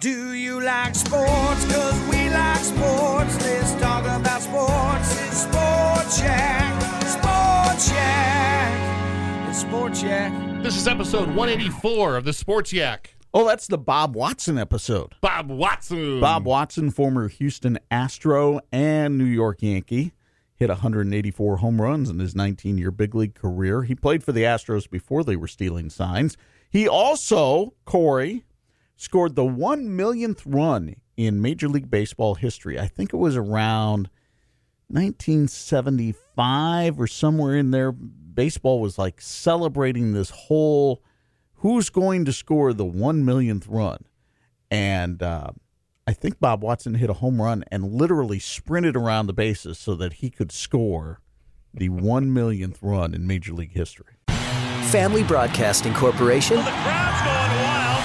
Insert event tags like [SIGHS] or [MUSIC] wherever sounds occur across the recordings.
Do you like sports? Cause we like sports. Let's talk about sports. It's Sports Yak. Sports Yak. It's Sports Yak. This is episode 184 of the Sports Yak. Oh, that's the Bob Watson episode. Bob Watson. Bob Watson, former Houston Astro and New York Yankee, hit 184 home runs in his 19 year big league career. He played for the Astros before they were stealing signs. He also, Corey, scored the one millionth run in Major League Baseball history. I think it was around 1975 or somewhere in there. Baseball was like celebrating this whole who's going to score the one millionth run. And uh, I think Bob Watson hit a home run and literally sprinted around the bases so that he could score the one millionth run in Major League history. Family Broadcasting Corporation,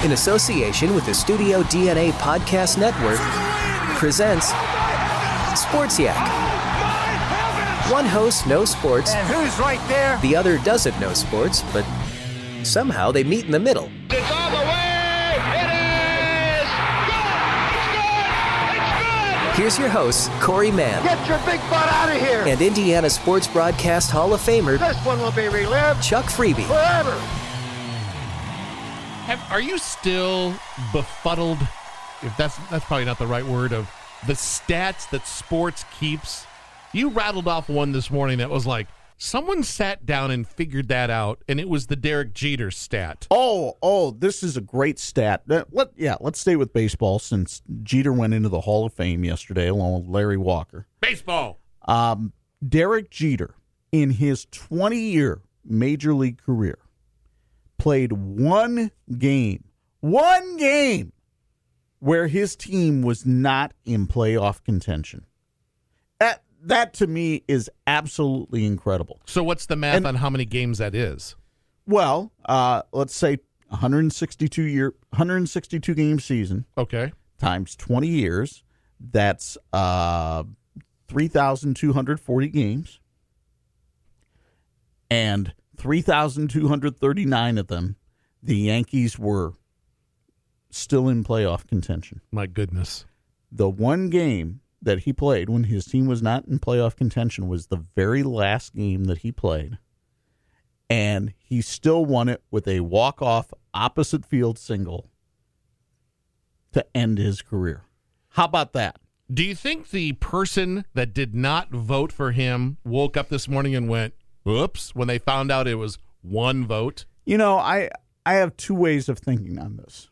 in association with the Studio DNA Podcast Network, presents Sports Yak. One host knows sports, And who's right there? the other doesn't know sports, but somehow they meet in the middle. It's on the way. It is good. It's good. It's good. Here's your host, Corey Mann Get your big butt out of here. and Indiana Sports Broadcast Hall of Famer this one will be relived Chuck Freeby. forever. Have, are you still befuddled? If that's that's probably not the right word of the stats that sports keeps. You rattled off one this morning that was like someone sat down and figured that out, and it was the Derek Jeter stat. Oh, oh, this is a great stat. Uh, Let yeah, let's stay with baseball since Jeter went into the Hall of Fame yesterday along with Larry Walker. Baseball. Um, Derek Jeter, in his 20 year major league career, played one game, one game where his team was not in playoff contention. That, that to me is absolutely incredible. So what's the math And- on how many games that is? Well, uh, let's say 162 year, 162 game season Okay. times 20 years. That's uh, 3,240 games. And 3,239 of them, the Yankees were still in playoff contention. My goodness. The one game that he played when his team was not in playoff contention was the very last game that he played. And he still won it with a walk off opposite field single to end his career. How about that? Do you think the person that did not vote for him woke up this morning and went, "Oops," when they found out it was one vote? You know, I I have two ways of thinking on this.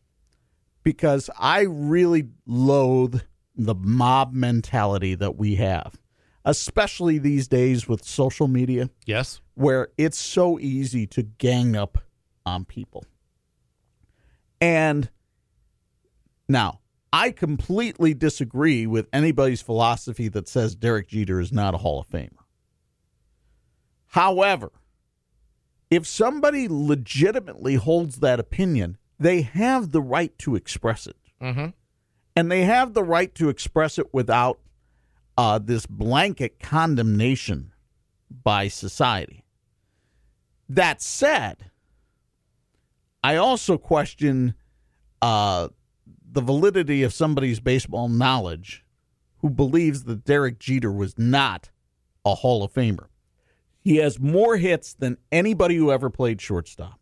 Because I really loathe the mob mentality that we have, especially these days with social media Yes. where it's so easy to gang up on people. And now, I completely disagree with anybody's philosophy that says Derek Jeter is not a Hall of Famer. However, if somebody legitimately holds that opinion, they have the right to express it. Mm-hmm. And they have the right to express it without uh, this blanket condemnation by society. That said, I also question uh, the validity of somebody's baseball knowledge who believes that Derek Jeter was not a Hall of Famer. He has more hits than anybody who ever played shortstop.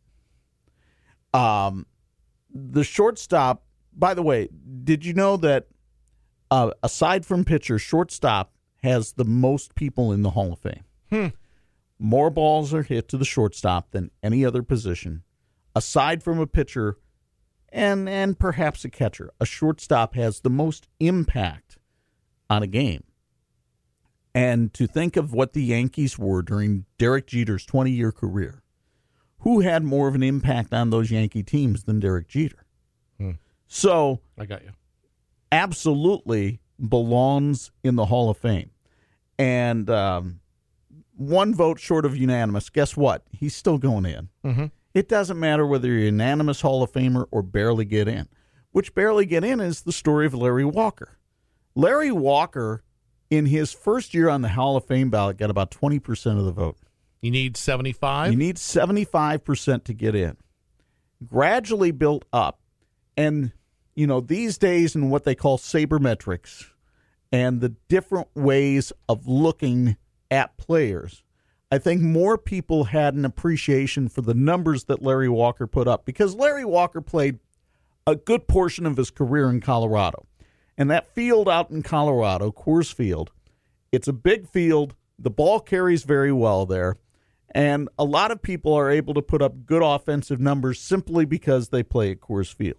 Um, the shortstop, by the way, did you know that uh, aside from pitcher, shortstop has the most people in the Hall of Fame? Hmm. More balls are hit to the shortstop than any other position, aside from a pitcher and and perhaps a catcher. A shortstop has the most impact on a game. And to think of what the Yankees were during Derek Jeter's 20 year career, who had more of an impact on those Yankee teams than Derek Jeter? Hmm. So, I got you. absolutely belongs in the Hall of Fame. And um, one vote short of unanimous. Guess what? He's still going in. Mm-hmm. It doesn't matter whether you're unanimous Hall of Famer or barely get in. Which barely get in is the story of Larry Walker. Larry Walker, in his first year on the Hall of Fame ballot, got about 20% of the vote. You need 75? You need 75% to get in. Gradually built up. And, you know, these days in what they call sabermetrics and the different ways of looking at players, I think more people had an appreciation for the numbers that Larry Walker put up because Larry Walker played a good portion of his career in Colorado. And that field out in Colorado, Coors Field, it's a big field. The ball carries very well there. And a lot of people are able to put up good offensive numbers simply because they play at Coors Field.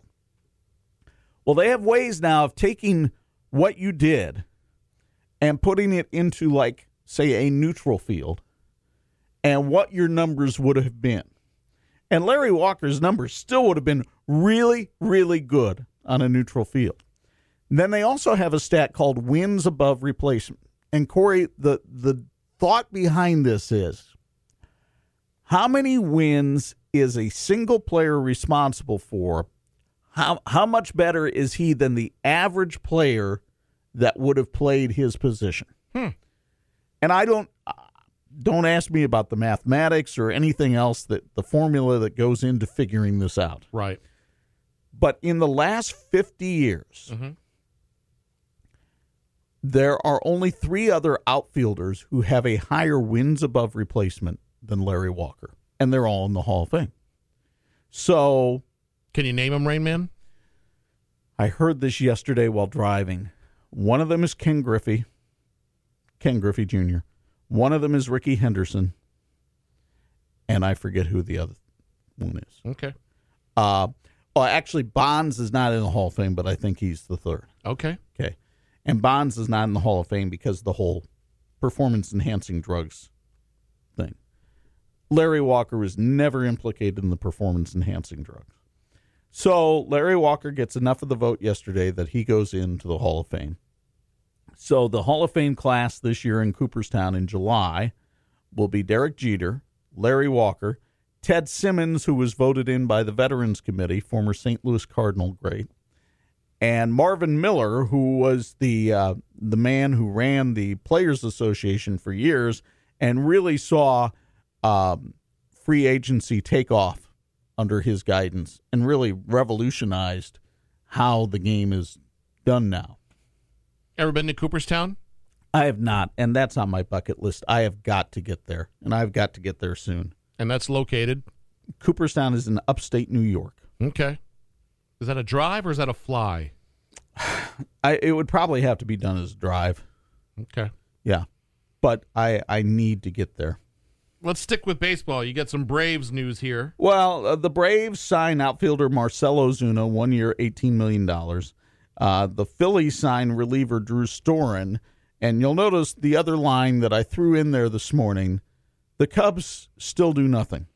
Well, they have ways now of taking what you did and putting it into, like, say, a neutral field and what your numbers would have been. And Larry Walker's numbers still would have been really, really good on a neutral field. Then they also have a stat called wins above replacement. And Corey, the the thought behind this is how many wins is a single player responsible for? How how much better is he than the average player that would have played his position? And I don't don't ask me about the mathematics or anything else that the formula that goes into figuring this out. Right. But in the last 50 years, Mhm. There are only three other outfielders who have a higher wins above replacement than Larry Walker, and they're all in the Hall of Fame. So Can you name them, Rain Man? I heard this yesterday while driving. One of them is Ken Griffey, Ken Griffey Jr. One of them is Ricky Henderson, and I forget who the other one is. Okay. Uh, well, actually, Bonds is not in the Hall of Fame, but I think he's the third. Okay. Okay. And Bonds is not in the Hall of Fame because of the whole performance enhancing drugs thing. Larry Walker was never implicated in the performance enhancing drugs. So Larry Walker gets enough of the vote yesterday that he goes into the Hall of Fame. So the Hall of Fame class this year in Cooperstown in July will be Derek Jeter, Larry Walker, Ted Simmons, who was voted in by the Veterans Committee, former St. Louis Cardinal great, and Marvin Miller, who was the uh, the man who ran the Players Association for years and really saw um, free agency take off under his guidance and really revolutionized how the game is done now. Ever been to Cooperstown? I have not, and that's on my bucket list. I have got to get there, and I've got to get there soon. And that's located. Cooperstown is in upstate New York. Okay. Is that a drive or is that a fly? [SIGHS] I, it would probably have to be done as a drive. Okay. Yeah, but I I need to get there. Let's stick with baseball. You got some Braves news here. Well, uh, the Braves sign outfielder Marcell Ozuna, one year, $18 million. Uh, the Phillies sign reliever Drew Storen. And you'll notice the other line that I threw in there this morning the Cubs still do nothing.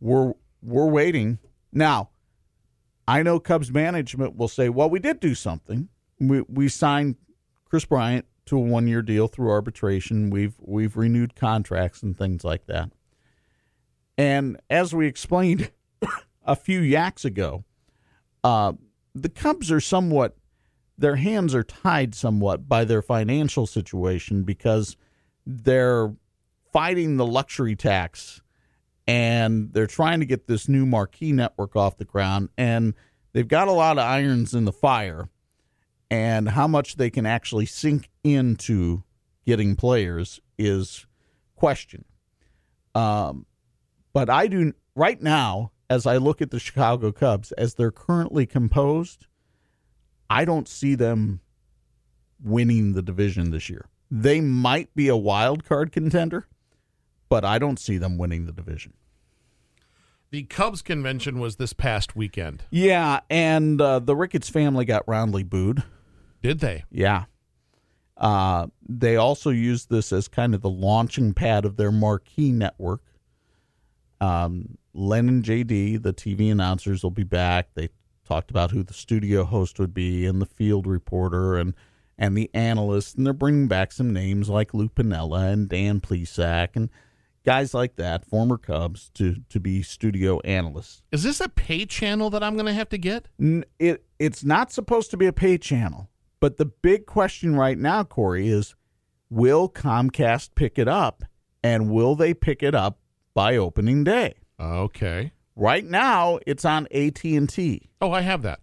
We're, we're waiting. Now, I know Cubs management will say, well, we did do something. We, we signed Kris Bryant to a one year deal through arbitration. We've, we've renewed contracts and things like that. And as we explained [COUGHS] a few yaks ago, uh, the Cubs are somewhat, their hands are tied somewhat by their financial situation because they're fighting the luxury tax and they're trying to get this new marquee network off the ground. And they've got a lot of irons in the fire. And how much they can actually sink into getting players is question. Um, but I do right now, as I look at the Chicago Cubs as they're currently composed, I don't see them winning the division this year. They might be a wild card contender, but I don't see them winning the division. The Cubs convention was this past weekend. Yeah, and uh, the Ricketts family got roundly booed. Did they? Yeah. Uh, they also used this as kind of the launching pad of their marquee network. Um, Len and JD, the TV announcers, will be back. They talked about who the studio host would be and the field reporter and and the analyst, and they're bringing back some names like Lou Piniella and Dan Plesac and guys like that, former Cubs, to to be studio analysts. Is this a pay channel that I'm going to have to get? N- It it's not supposed to be a pay channel, but the big question right now, Corey, is will Comcast pick it up, and will they pick it up by opening day? Okay. Right now, it's on AT and T. Oh, I have that.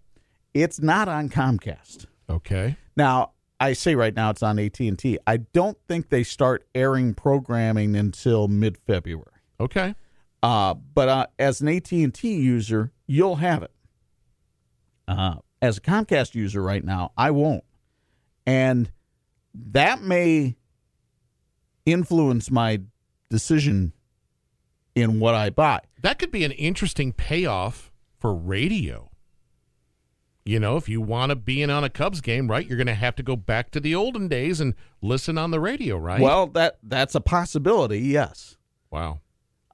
It's not on Comcast. Okay. Now, I say right now it's on AT and T. I don't think they start airing programming until mid February. Okay. Uh, but uh, as an AT and T user, you'll have it. Uh, as a Comcast user right now, I won't, and that may influence my decision in what I buy. That could be an interesting payoff for radio. You know, if you want to be in on a Cubs game, right, you're going to have to go back to the olden days and listen on the radio, right? Well, that that's a possibility. Yes, wow.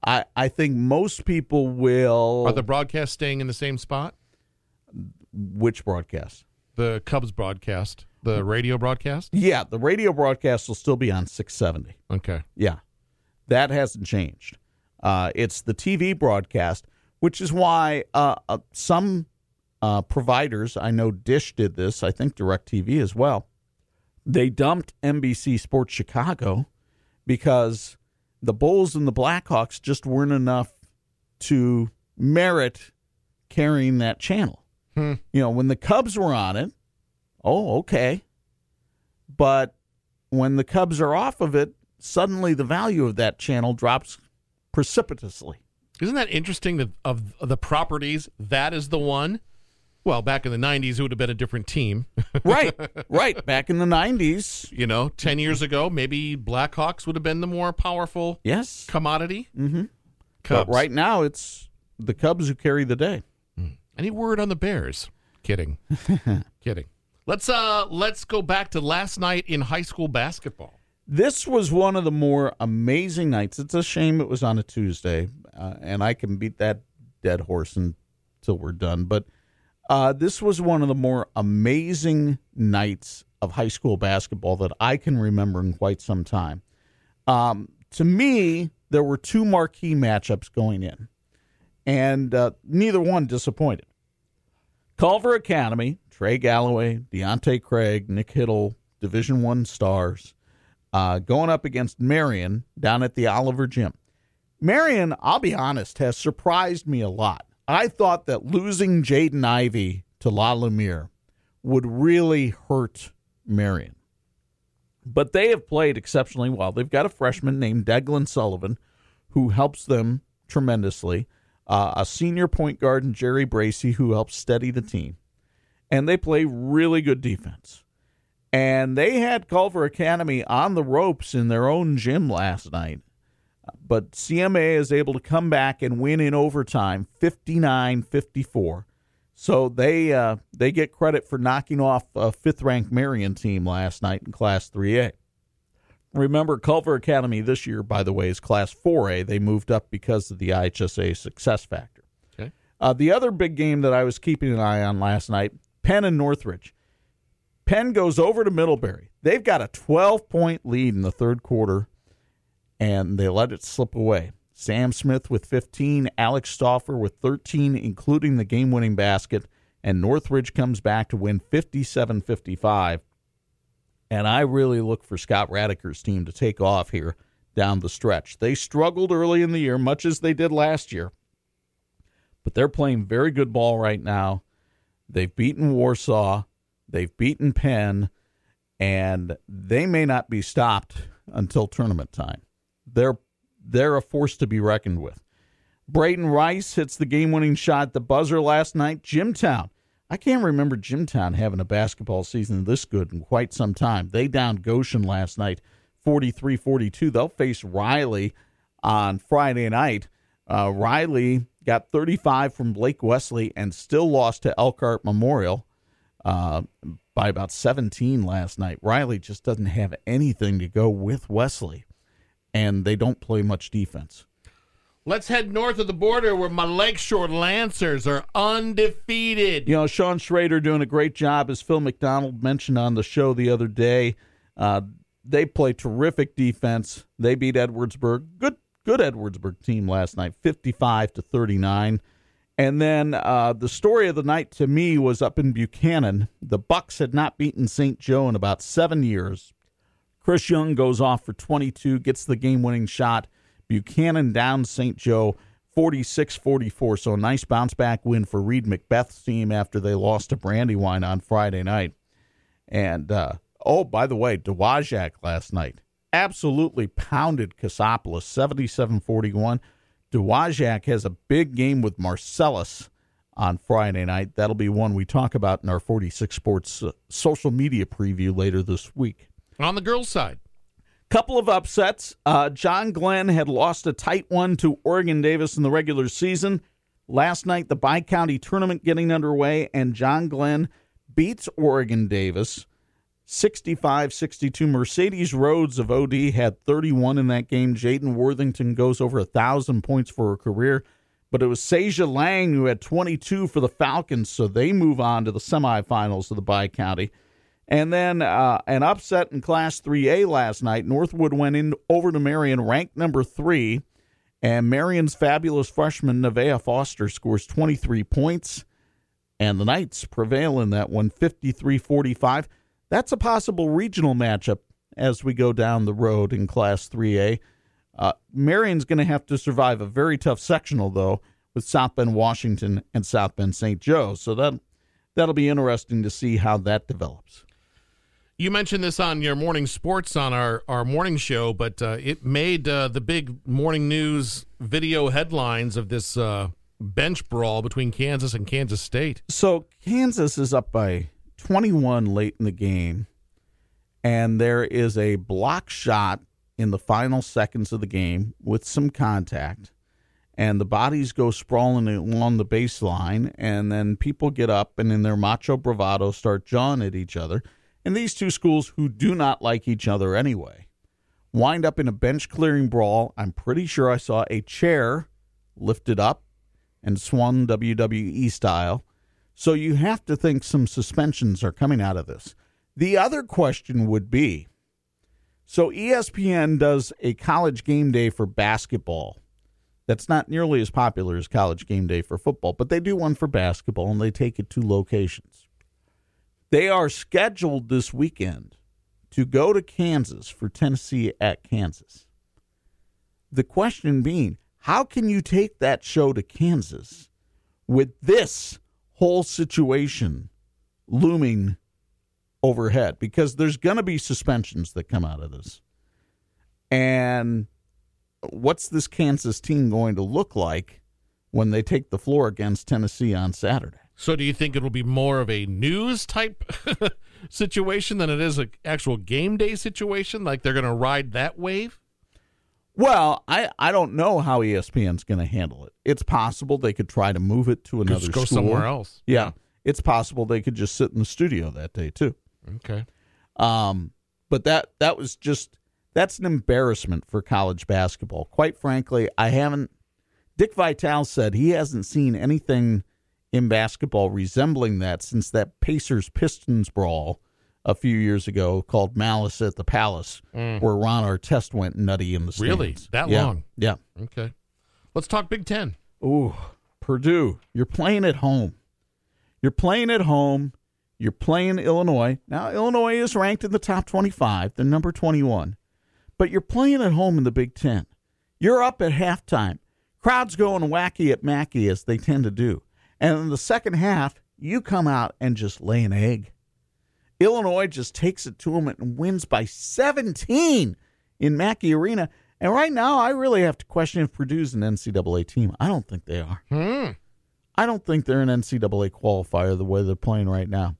I I think most people will. Are the broadcasts staying in the same spot? which broadcast? The Cubs broadcast, the radio broadcast? Yeah, the radio broadcast will still be on 670. Okay. Yeah, that hasn't changed. Uh, it's the TV broadcast, which is why uh, uh, some uh, providers, I know Dish did this, I think DirecTV as well, they dumped NBC Sports Chicago because the Bulls and the Blackhawks just weren't enough to merit carrying that channel. Hmm. You know, when the Cubs were on it, oh, okay. But when the Cubs are off of it, suddenly the value of that channel drops precipitously. Isn't that interesting that of the properties, that is the one? Well, back in the 90s, it would have been a different team. [LAUGHS] right, right. Back in the 90s, you know, 10 years ago, maybe Blackhawks would have been the more powerful yes. commodity. Mm-hmm. But right now, it's the Cubs who carry the day. Any word on the Bears? Kidding. [LAUGHS] Kidding. Let's uh let's go back to last night in high school basketball. This was one of the more amazing nights. It's a shame it was on a Tuesday, uh, and I can beat that dead horse until we're done. But uh, this was one of the more amazing nights of high school basketball that I can remember in quite some time. Um, to me, there were two marquee matchups going in, and uh, neither one disappointed. Culver Academy, Trey Galloway, Deontay Craig, Nick Hittle, Division One stars, uh, going up against Marion down at the Oliver Gym. Marion, I'll be honest, has surprised me a lot. I thought that losing Jaden Ivey to La Lumiere would really hurt Marion. But they have played exceptionally well. They've got a freshman named Declan Sullivan who helps them tremendously, uh, a senior point guard in Jerry Bracy who helps steady the team. And they play really good defense. And they had Culver Academy on the ropes in their own gym last night. But CMA is able to come back and win in overtime 59 54. So they uh, they get credit for knocking off a fifth ranked Marion team last night in Class 3A. Remember, Culver Academy this year, by the way, is Class 4A. They moved up because of the IHSAA success factor. Okay. Uh, the other big game that I was keeping an eye on last night Penn and Northridge. Penn goes over to Middlebury. They've got a 12 point lead in the third quarter, and they let it slip away. Sam Smith with 15, Alex Stauffer with 13, including the game winning basket, and Northridge comes back to win 57 55. And I really look for Scott Radiker's team to take off here down the stretch. They struggled early in the year, much as they did last year, but they're playing very good ball right now. They've beaten Warsaw, they've beaten Penn, and they may not be stopped until tournament time. They're they're a force to be reckoned with. Braden Rice hits the game-winning shot at the buzzer last night. Jimtown, I can't remember Jimtown having a basketball season this good in quite some time. They downed Goshen last night 43 42. They'll face Riley on Friday night. Uh, Riley got 35 from Blake Wesley and still lost to Elkhart Memorial uh, by about 17 last night. Riley just doesn't have anything to go with Wesley, and they don't play much defense. Let's head north of the border where my Lakeshore Lancers are undefeated. You know, Sean Schrader doing a great job, as Phil McDonald mentioned on the show the other day. Uh, they play terrific defense. They beat Edwardsburg. Good, good Edwardsburg team last night, fifty-five to thirty-nine. And then uh, the story of the night to me was up in Buchanan. The Bucks had not beaten St. Joe in about seven years. Chris Young goes off for 22, gets the game-winning shot. Buchanan down St. Joe 46 44. So a nice bounce back win for Reed Macbeth's team after they lost to Brandywine on Friday night. And, uh, oh, by the way, Dowagiac last night absolutely pounded Cassopolis 77 41. Dowagiac has a big game with Marcellus on Friday night. That'll be one we talk about in our 46 Sports uh, social media preview later this week. On the girls' side, Couple of upsets. Uh, John Glenn had lost a tight one to Oregon Davis in the regular season. Last night, the Bi County tournament getting underway, and John Glenn beats Oregon Davis 65 62. Mercedes Rhodes of OD had 31 in that game. Jaden Worthington goes over a 1,000 points for her career. But it was Seja Lang who had 22 for the Falcons, so they move on to the semifinals of the Bi County. And then uh, an upset in Class 3A last night. Northwood went in over to Marion, ranked number three. And Marion's fabulous freshman, Nevaeh Foster, scores 23 points. And the Knights prevail in that one, 53 45. That's a possible regional matchup as we go down the road in Class 3A. Uh, Marion's going to have to survive a very tough sectional, though, with South Bend, Washington, and South Bend, St. Joe. So that, that'll be interesting to see how that develops. You mentioned this on your morning sports on our, our morning show, but uh, it made uh, the big morning news video headlines of this uh, bench brawl between Kansas and Kansas State. So Kansas is up by 21 late in the game, and there is a block shot in the final seconds of the game with some contact, and the bodies go sprawling along the baseline, and then people get up and in their macho bravado start jawing at each other and these two schools, who do not like each other anyway, wind up in a bench clearing brawl. I'm pretty sure I saw a chair lifted up and swung WWE style. So you have to think some suspensions are coming out of this. The other question would be so ESPN does a college game day for basketball. That's not nearly as popular as college game day for football, but they do one for basketball and they take it to locations. They are scheduled this weekend to go to Kansas for Tennessee at Kansas. The question being, how can you take that show to Kansas with this whole situation looming overhead? Because there's going to be suspensions that come out of this. And what's this Kansas team going to look like when they take the floor against Tennessee on Saturday? So, do you think it'll be more of a news type [LAUGHS] situation than it is an actual game day situation? Like they're going to ride that wave? Well, I, I don't know how ESPN's going to handle it. It's possible they could try to move it to another Just go school. somewhere else. Yeah, it's possible they could just sit in the studio that day too. Okay. Um, but that that was just that's an embarrassment for college basketball. Quite frankly, I haven't. Dick Vitale said he hasn't seen anything in basketball resembling that since that Pacers Pistons brawl a few years ago called Malice at the Palace, where Ron Artest went nutty in the stands. Mm. Really? That Yeah. long? Yeah. Okay. Let's talk Big Ten. Ooh, Purdue, you're playing at home. You're playing at home. You're playing Illinois. Now, Illinois is ranked in the top 25. They're number 21. But you're playing at home in the Big Ten. You're up at halftime. Crowds going wacky at Mackey as they tend to do. And in the second half, you come out and just lay an egg. Illinois just takes it to them and wins by 17 in Mackey Arena. And right now, I really have to question if Purdue's an NCAA team. I don't think they are. Hmm. I don't think they're an NCAA qualifier the way they're playing right now.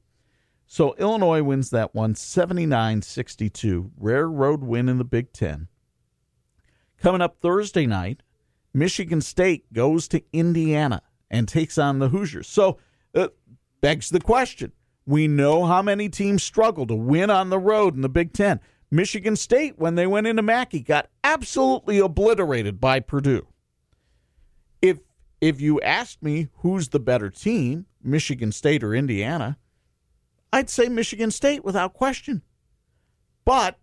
So Illinois wins that one 79 62. Rare road win in the Big Ten. Coming up Thursday night, Michigan State goes to Indiana and takes on the Hoosiers. So uh, begs the question. We know how many teams struggle to win on the road in the Big Ten. Michigan State, when they went into Mackey, got absolutely obliterated by Purdue. If if you asked me who's the better team, Michigan State or Indiana, I'd say Michigan State without question. But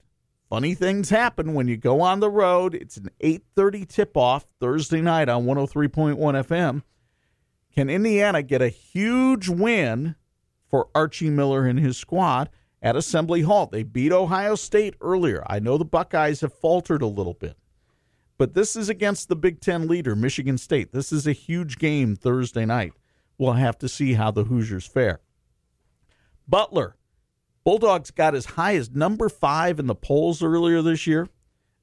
funny things happen when you go on the road. It's an 8:30 tip-off Thursday night on 103.1 FM. Can Indiana get a huge win for Archie Miller and his squad at Assembly Hall? They beat Ohio State earlier. I know the Buckeyes have faltered a little bit. But this is against the Big Ten leader, Michigan State. This is a huge game Thursday night. We'll have to see how the Hoosiers fare. Butler, Bulldogs got as high as number five in the polls earlier this year.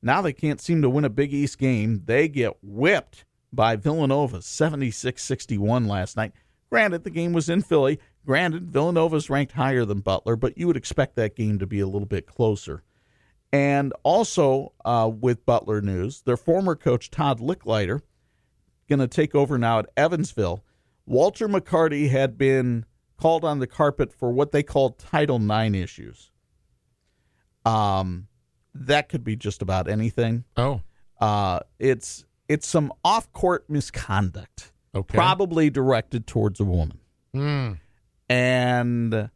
Now they can't seem to win a Big East game. They get whipped by Villanova 76 61 last night. Granted, the game was in Philly. Granted, Villanova's ranked higher than Butler, but you would expect that game to be a little bit closer. And also uh, with Butler news, their former coach Todd Lickliter going to take over now at Evansville. Walter McCarty had been called on the carpet for what they called Title IX issues. Um, that could be just about anything. Oh, Uh, it's it's some off court misconduct, okay. probably directed towards a woman, Hmm. and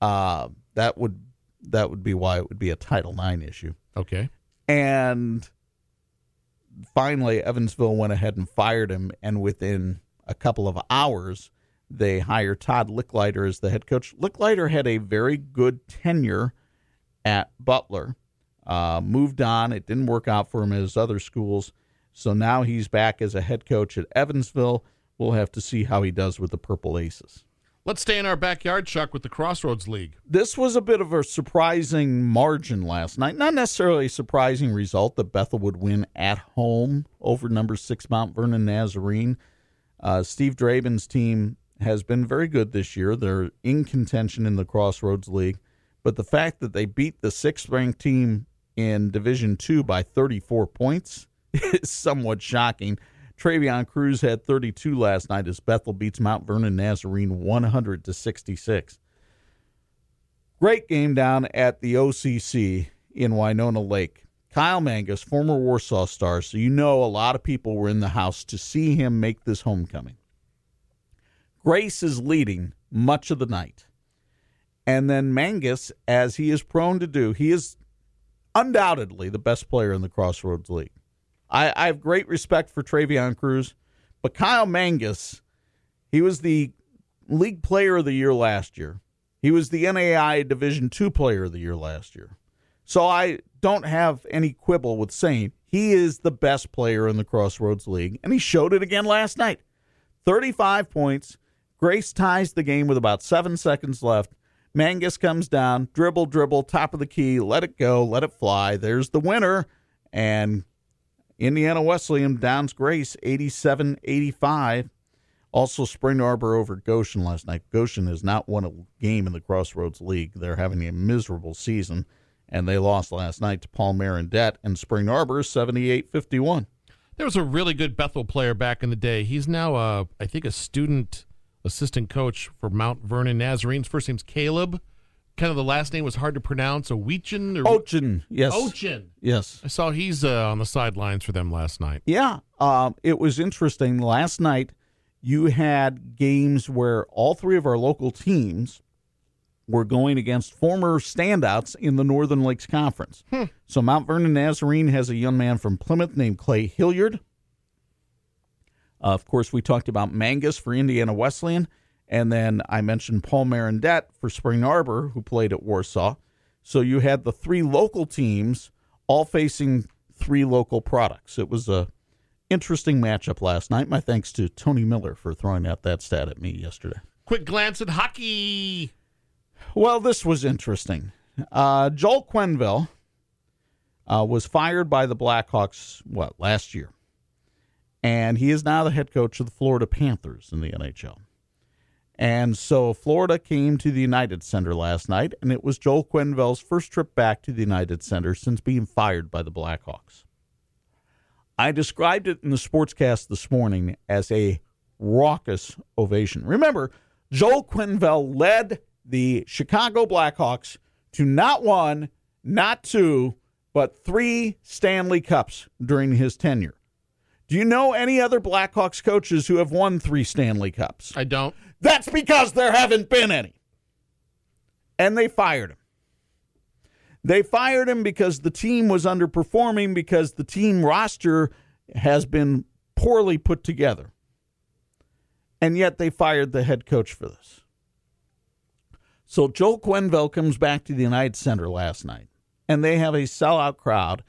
uh, that would that would be why it would be a Title IX issue. Okay. And finally, Evansville went ahead and fired him. And within a couple of hours, they hired Todd Lickliter as the head coach. Lickliter had a very good tenure at Butler, uh, moved on. It didn't work out for him at his other schools. So now he's back as a head coach at Evansville. We'll have to see how he does with the Purple Aces. Let's stay in our backyard, Chuck, with the Crossroads League. This was a bit of a surprising margin last night. Not necessarily a surprising result that Bethel would win at home over number six Mount Vernon Nazarene. Uh, Steve Drabyn's team has been very good this year. They're in contention in the Crossroads League, but the fact that they beat the sixth ranked team in Division Two by 34 points [LAUGHS] is somewhat shocking. Travion Cruz had 32 last night as Bethel beats Mount Vernon Nazarene 100 to 66. Great game down at the OCC in Winona Lake. Kyle Mangus, former Warsaw star, so you know a lot of people were in the house to see him make this homecoming. Grace is leading much of the night. And then Mangus, as he is prone to do, he is undoubtedly the best player in the Crossroads League. I, I have great respect for Travion Cruz, but Kyle Mangus, he was the league player of the year last year. He was the NAIA Division II player of the year last year. So I don't have any quibble with saying he is the best player in the Crossroads League, and he showed it again last night. 35 points. Grace ties the game with about seven seconds left. Mangus comes down, dribble, dribble, top of the key, let it go, let it fly. There's the winner. And Indiana Wesleyan downs Grace 87 85. Also, Spring Arbor over Goshen last night. Goshen has not won a game in the Crossroads League. They're having a miserable season, and they lost last night to Paul Marindet and Spring Arbor 78 51. There was a really good Bethel player back in the day. He's now, uh, I think, a student assistant coach for Mount Vernon Nazarene's first name's Caleb. Kind of the last name was hard to pronounce. Owichin or Ochin, yes. Ochin. Yes. I saw he's uh, on the sidelines for them last night. Yeah, um, it was interesting. Last night, you had games where all three of our local teams were going against former standouts in the Northern Lakes Conference. So Mount Vernon Nazarene has a young man from Plymouth named Clay Hilliard. Uh, of course, we talked about Mangus for Indiana Wesleyan, and then I mentioned Paul Marindet for Spring Arbor, who played at Warsaw. So you had the three local teams all facing three local products. It was a interesting matchup last night. My thanks to Tony Miller for throwing out that stat at me yesterday. Quick glance at hockey. Well, this was interesting. Uh, Joel Quenneville uh, was fired by the Blackhawks, what, last year? and he is now the head coach of the Florida Panthers in the NHL. And so Florida came to the United Center last night, and it was Joel Quenneville's first trip back to the United Center since being fired by the Blackhawks. I described it in the sportscast this morning as a raucous ovation. Remember, Joel Quenneville led the Chicago Blackhawks to not one, not two, but three Stanley Cups during his tenure. Do you know any other Blackhawks coaches who have won three Stanley Cups? I don't. That's because there haven't been any. And they fired him. They fired him because the team was underperforming, because the team roster has been poorly put together. And yet they fired the head coach for this. So Joel Quenneville comes back to the United Center last night, and they have a sellout crowd,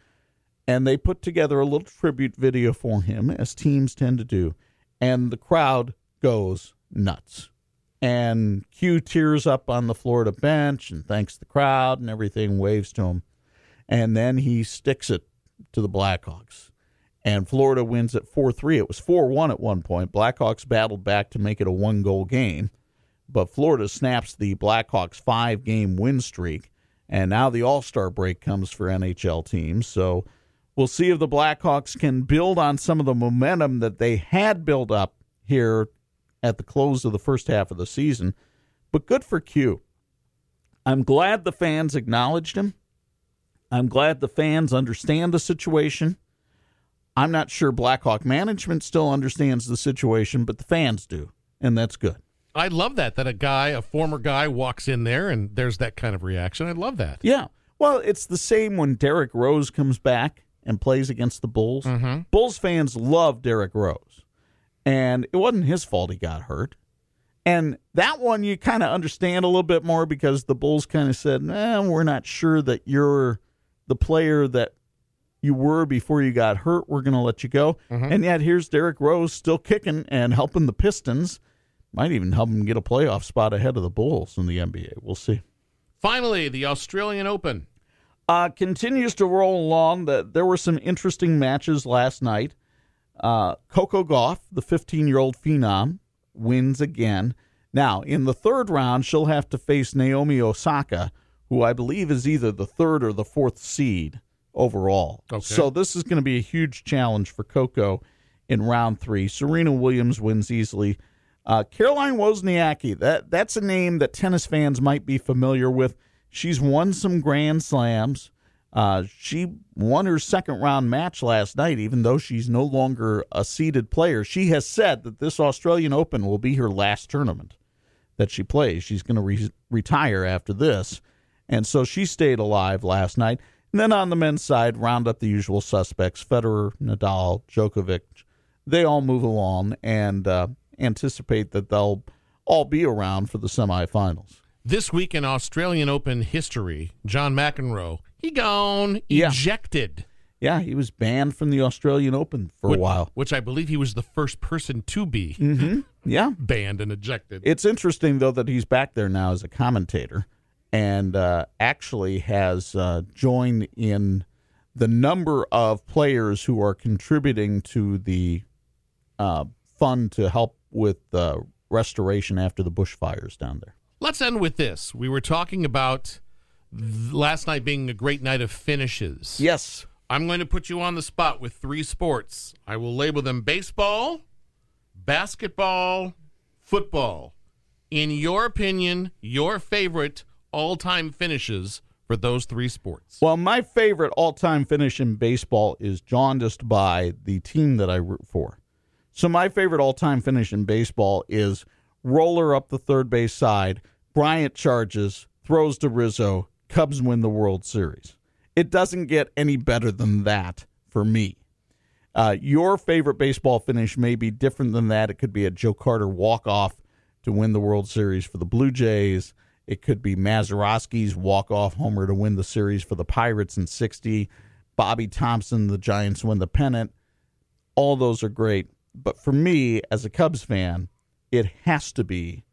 and they put together a little tribute video for him, as teams tend to do, and the crowd goes nuts. And Q tears up on the Florida bench and thanks the crowd and everything, waves to him. And then he sticks it to the Blackhawks. And Florida wins at 4 3. It was 4 1 at one point. Blackhawks battled back to make it a one goal game. But Florida snaps the Blackhawks five game win streak. And now the All Star break comes for NHL teams. So we'll see if the Blackhawks can build on some of the momentum that they had built up here at the close of the first half of the season. But good for Q. I'm glad the fans acknowledged him. I'm glad the fans understand the situation. I'm not sure Blackhawk management still understands the situation, but the fans do, and that's good. I love that that a guy, a former guy, walks in there and there's that kind of reaction. I love that. Yeah. Well, it's the same when Derrick Rose comes back and plays against the Bulls. Mm-hmm. Bulls fans love Derrick Rose, and it wasn't his fault he got hurt. And that one you kind of understand a little bit more because the Bulls kind of said, eh, we're not sure that you're the player that you were before you got hurt. We're going to let you go. And yet here's Derrick Rose still kicking and helping the Pistons. Might even help them get a playoff spot ahead of the Bulls in the NBA. We'll see. Finally, the Australian Open. uh, continues to roll along. That there were some interesting matches last night. Uh, Coco Gauff, the 15 year old phenom, wins again. Now, in the third round, she'll have to face Naomi Osaka, who I believe is either the third or the fourth seed overall. Okay. So this is going to be a huge challenge for Coco in round three. Serena Williams wins easily. Uh, Caroline Wozniacki, that that's a name that tennis fans might be familiar with. She's won some Grand Slams. Uh, she won her second round match last night, even though she's no longer a seeded player. She has said that this Australian Open will be her last tournament that she plays. She's going to re- retire after this. And so she stayed alive last night. And then on the men's side, round up the usual suspects Federer, Nadal, Djokovic. They all move along and uh, anticipate that they'll all be around for the semifinals. This week in Australian Open history, John McEnroe, he gone Yeah. ejected. Yeah, he was banned from the Australian Open for which, a while. Which I believe he was the first person to be Yeah. banned and ejected. It's interesting, though, that he's back there now as a commentator and uh, actually has uh, joined in the number of players who are contributing to the uh, fund to help with the restoration after the bushfires down there. Let's end with this. We were talking about last night being a great night of finishes. Yes. I'm going to put you on the spot with three sports. I will label them baseball, basketball, football. In your opinion, your favorite all time finishes for those three sports. Well, my favorite all time finish in baseball is jaundiced by the team that I root for. So, my favorite all time finish in baseball is roller up the third base side, Bryant charges, throws to Rizzo, Cubs win the World Series. It doesn't get any better than that for me. Uh, your favorite baseball finish may be different than that. It could be a Joe Carter walk off to win the World Series for the Blue Jays. It could be Mazeroski's walk off homer to win the series for the Pirates in 60. Bobby Thomson, the Giants win the pennant. All those are great. But for me, as a Cubs fan, it has to be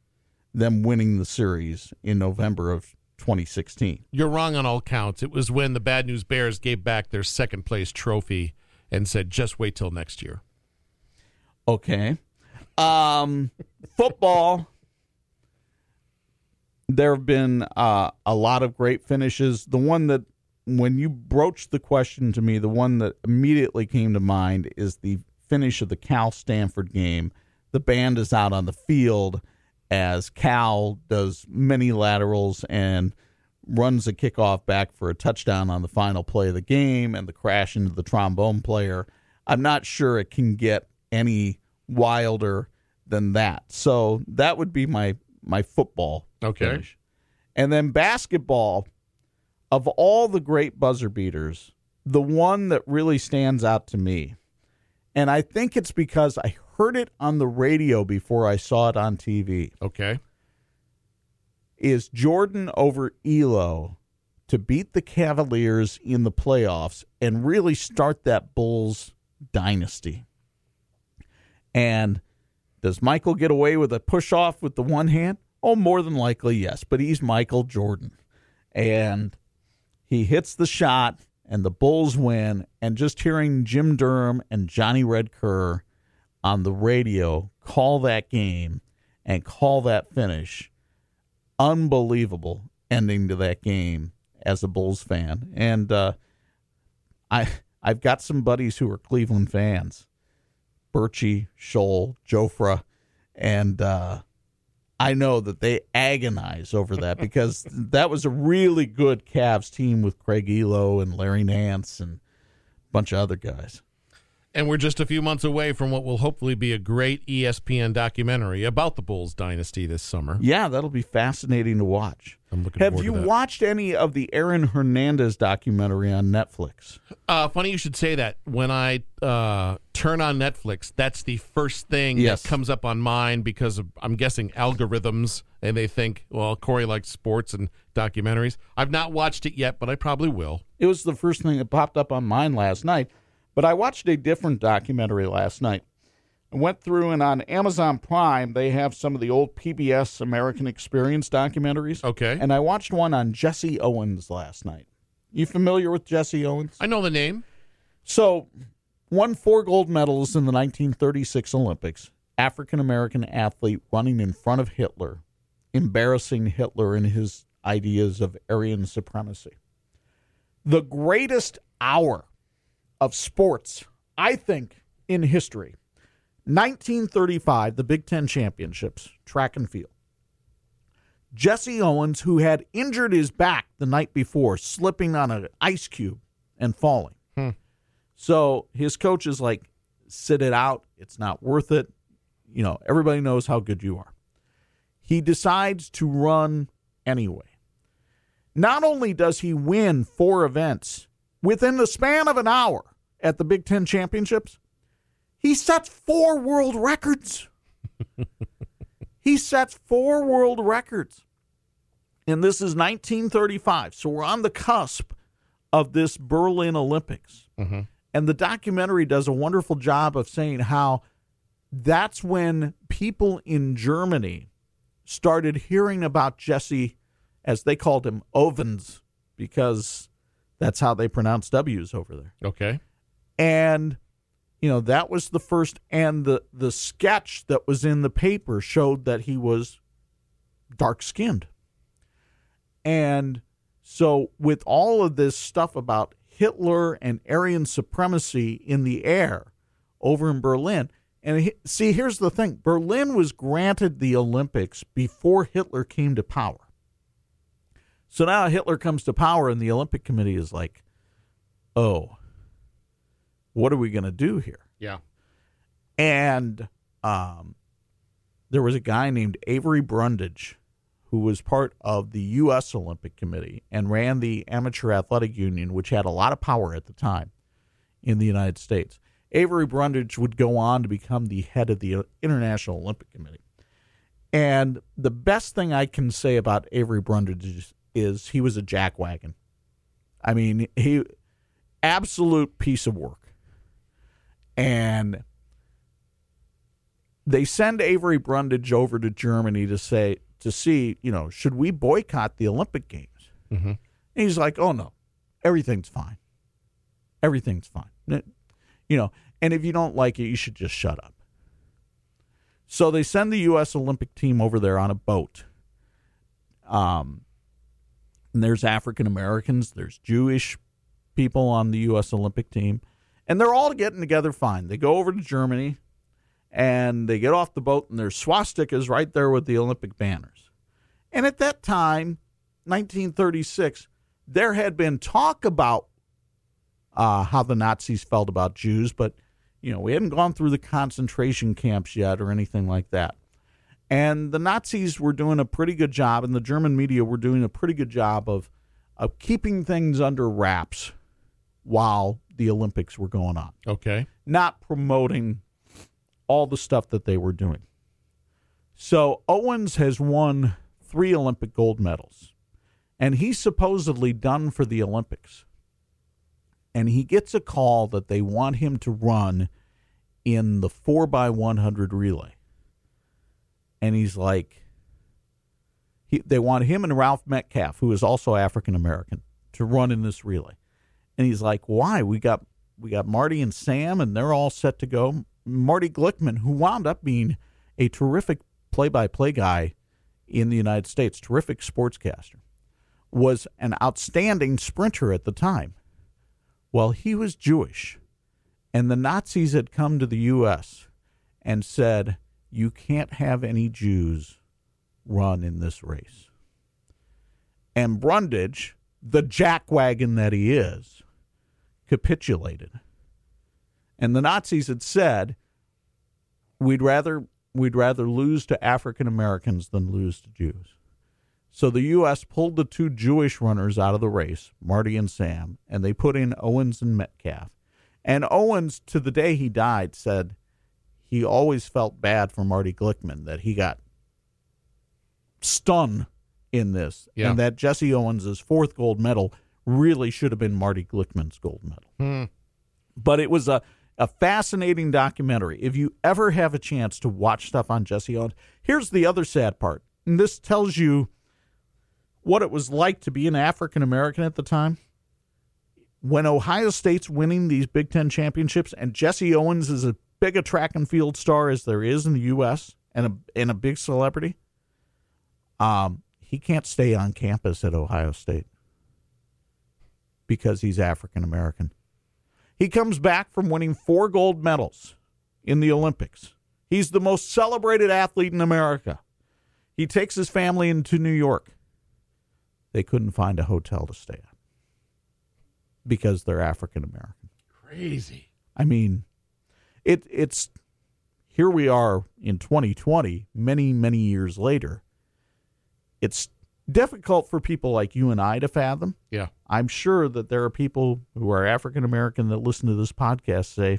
them winning the series in November of 2016. You're wrong on all counts. It was when the Bad News Bears gave back their second place trophy and said, just wait till next year. Okay. Um, football. There have been uh, a lot of great finishes. The one that, when you broached the question to me, the one that immediately came to mind is the finish of the Cal Stanford game. The band is out on the field as Cal does many laterals and runs a kickoff back for a touchdown on the final play of the game and the crash into the trombone player. I'm not sure it can get any wilder than that. So that would be my my football Okay. finish. And then basketball of all the great buzzer beaters, the one that really stands out to me. And I think it's because I heard it on the radio before I saw it on TV Okay. is Jordan over Ehlo to beat the Cavaliers in the playoffs and really start that Bulls dynasty. And does Michael get away with a push off with the one hand? Oh, more than likely, yes. But he's Michael Jordan. And he hits the shot, and the Bulls win. And just hearing Jim Durham and Johnny Red Kerr on the radio call that game and call that finish unbelievable ending to that game as a Bulls fan. And uh, I I've got some buddies who are Cleveland fans. Birchie, Scholl, Jofra, and uh, I know that they agonize over that because [LAUGHS] that was a really good Cavs team with Craig Ehlo and Larry Nance and a bunch of other guys. And we're just a few months away from what will hopefully be a great ESPN documentary about the Bulls dynasty this summer. Yeah, that'll be fascinating to watch. I'm looking Have you watched any of the Aaron Hernandez documentary on Netflix? Uh, funny you should say that. When I uh, turn on Netflix, that's the first thing Yes. that comes up on mine because of, I'm guessing algorithms, and they think, well, Corey likes sports and documentaries. I've not watched it yet, but I probably will. It was the first thing that popped up on mine last night. But I watched a different documentary last night. I went through and on Amazon Prime, they have some of the old PBS American Experience documentaries. Okay. And I watched one on Jesse Owens last night. You familiar with Jesse Owens? I know the name. So, won four gold medals in the 1936 Olympics. African American athlete running in front of Hitler, embarrassing Hitler and his ideas of Aryan supremacy. The greatest hour of sports, I think, in history. 1935, the Big Ten Championships, track and field. Jesse Owens, who had injured his back the night before, slipping on an ice cube and falling. Hmm. So his coach is like, sit it out. It's not worth it. You know, everybody knows how good you are. He decides to run anyway. Not only does he win four events within the span of an hour at the Big Ten Championships, he sets four world records. [LAUGHS] he sets four world records. And this is 1935. So we're on the cusp of this Berlin Olympics. Mm-hmm. And the documentary does a wonderful job of saying how that's when people in Germany started hearing about Jesse, as they called him, Ovens, because that's how they pronounce W's over there. Okay. And you know that was the first, and the the sketch that was in the paper showed that he was dark skinned. And so, with all of this stuff about Hitler and Aryan supremacy in the air over in Berlin, and he, see, here's the thing Berlin was granted the Olympics before Hitler came to power. So now Hitler comes to power, and the Olympic Committee is like, oh, what are we going to do here? Yeah. And um, there was a guy named Avery Brundage who was part of the U.S. Olympic Committee and ran the Amateur Athletic Union, which had a lot of power at the time in the United States. Avery Brundage would go on to become the head of the International Olympic Committee. And the best thing I can say about Avery Brundage is, he was a jackwagon. I mean, he absolute piece of work. And they send Avery Brundage over to Germany to say to see, you know, should we boycott the Olympic Games? Mm-hmm. And he's like, oh no, everything's fine, everything's fine. You know, and if you don't like it, you should just shut up. So they send the U.S. Olympic team over there on a boat. Um, and there's African Americans, there's Jewish people on the U.S. Olympic team, and they're all getting together fine. They go over to Germany and they get off the boat, and there's swastikas right there with the Olympic banners. And at that time, 1936, there had been talk about uh, how the Nazis felt about Jews, but you know we hadn't gone through the concentration camps yet or anything like that. And the Nazis were doing a pretty good job, and the German media were doing a pretty good job of of keeping things under wraps while the Olympics were going on, Okay. not promoting all the stuff that they were doing. So Owens has won three Olympic gold medals, and he's supposedly done for the Olympics. And he gets a call that they want him to run in the 4x100 relay. And he's like, he, they want him and Ralph Metcalfe, who is also African American, to run in this relay. And he's like, "Why? We got we got Marty and Sam, and they're all set to go." Marty Glickman, who wound up being a terrific play-by-play guy in the United States, terrific sportscaster, was an outstanding sprinter at the time. Well, he was Jewish, and the Nazis had come to the U.S. and said, "You can't have any Jews run in this race." And Brundage, the jackwagon that he is, capitulated. And the Nazis had said, "We'd rather we'd rather lose to African Americans than lose to Jews." So the U.S. pulled the two Jewish runners out of the race, Marty and Sam, and they put in Owens and Metcalfe. And Owens, to the day he died, said he always felt bad for Marty Glickman that he got stunned in this, Yeah. and that Jesse Owens' fourth gold medal really should have been Marty Glickman's gold medal. Hmm. But it was a, a fascinating documentary. If you ever have a chance to watch stuff on Jesse Owens, here's the other sad part. And this tells you what it was like to be an African American at the time. When Ohio State's winning these Big Ten championships, and Jesse Owens is as big a track and field star as there is in the U.S. and a and a big celebrity, um, he can't stay on campus at Ohio State because he's African American. He comes back from winning four gold medals in the Olympics. He's the most celebrated athlete in America. He takes his family into New York. They couldn't find a hotel to stay at because they're African American. Crazy. I mean, it it's here we are in 2020, many many years later. It's difficult for people like you and I to fathom. Yeah. I'm sure that there are people who are African American that listen to this podcast say,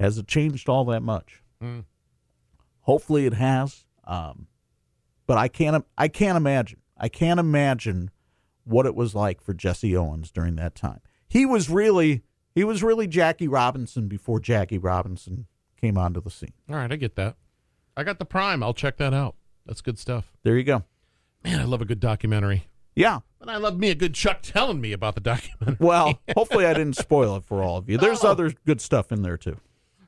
"Has it changed all that much?" Mm. Hopefully, it has. Um, but I can't. I can't imagine. I can't imagine what it was like for Jesse Owens during that time. He was really, he was really Jackie Robinson before Jackie Robinson came onto the scene. All right, I get that. I got the prime. I'll check that out. That's good stuff. There you go. Man, I love a good documentary. Yeah. And I love me a good Chuck telling me about the documentary. Well, [LAUGHS] hopefully, I didn't spoil it for all of you. There's No. other good stuff in there too.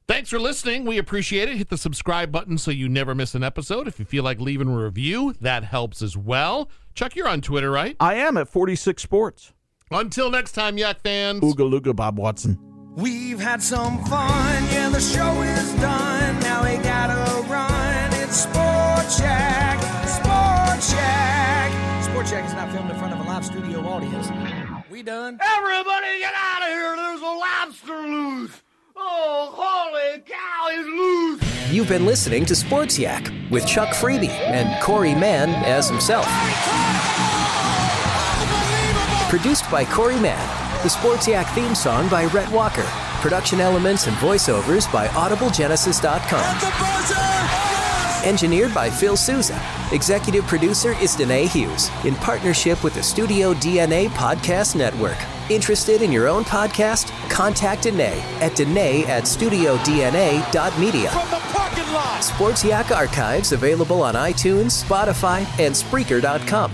Thanks for listening. We appreciate it. Hit the subscribe button so you never miss an episode. If you feel like leaving a review, that helps as well. Chuck, you're on Twitter, right? I am at 46 Sports. Until next time, Yak fans. Ooga looga, Bob Watson. We've had some fun, yeah, the show is done. Now we gotta run. It's Sport Check, Sport Check. Sport Check is not filmed in front of a live studio audience. We done? Everybody get out of here! There's a lobster loose! Oh, holy cow, he's loose! You've been listening to Sports Yak with Chuck Freeby and Corey Mann as himself. Produced by Corey Mann. The Sports Yak theme song by Rhett Walker. Production elements and voiceovers by AudibleGenesis.com. Engineered by Phil Souza. Executive producer is Danae Hughes in partnership with the Studio DNA Podcast Network. Interested in your own podcast? Contact Danae at Danae at studiodna.media. From the parking lot! Sports Yak archives available on iTunes, Spotify, and Spreaker.com.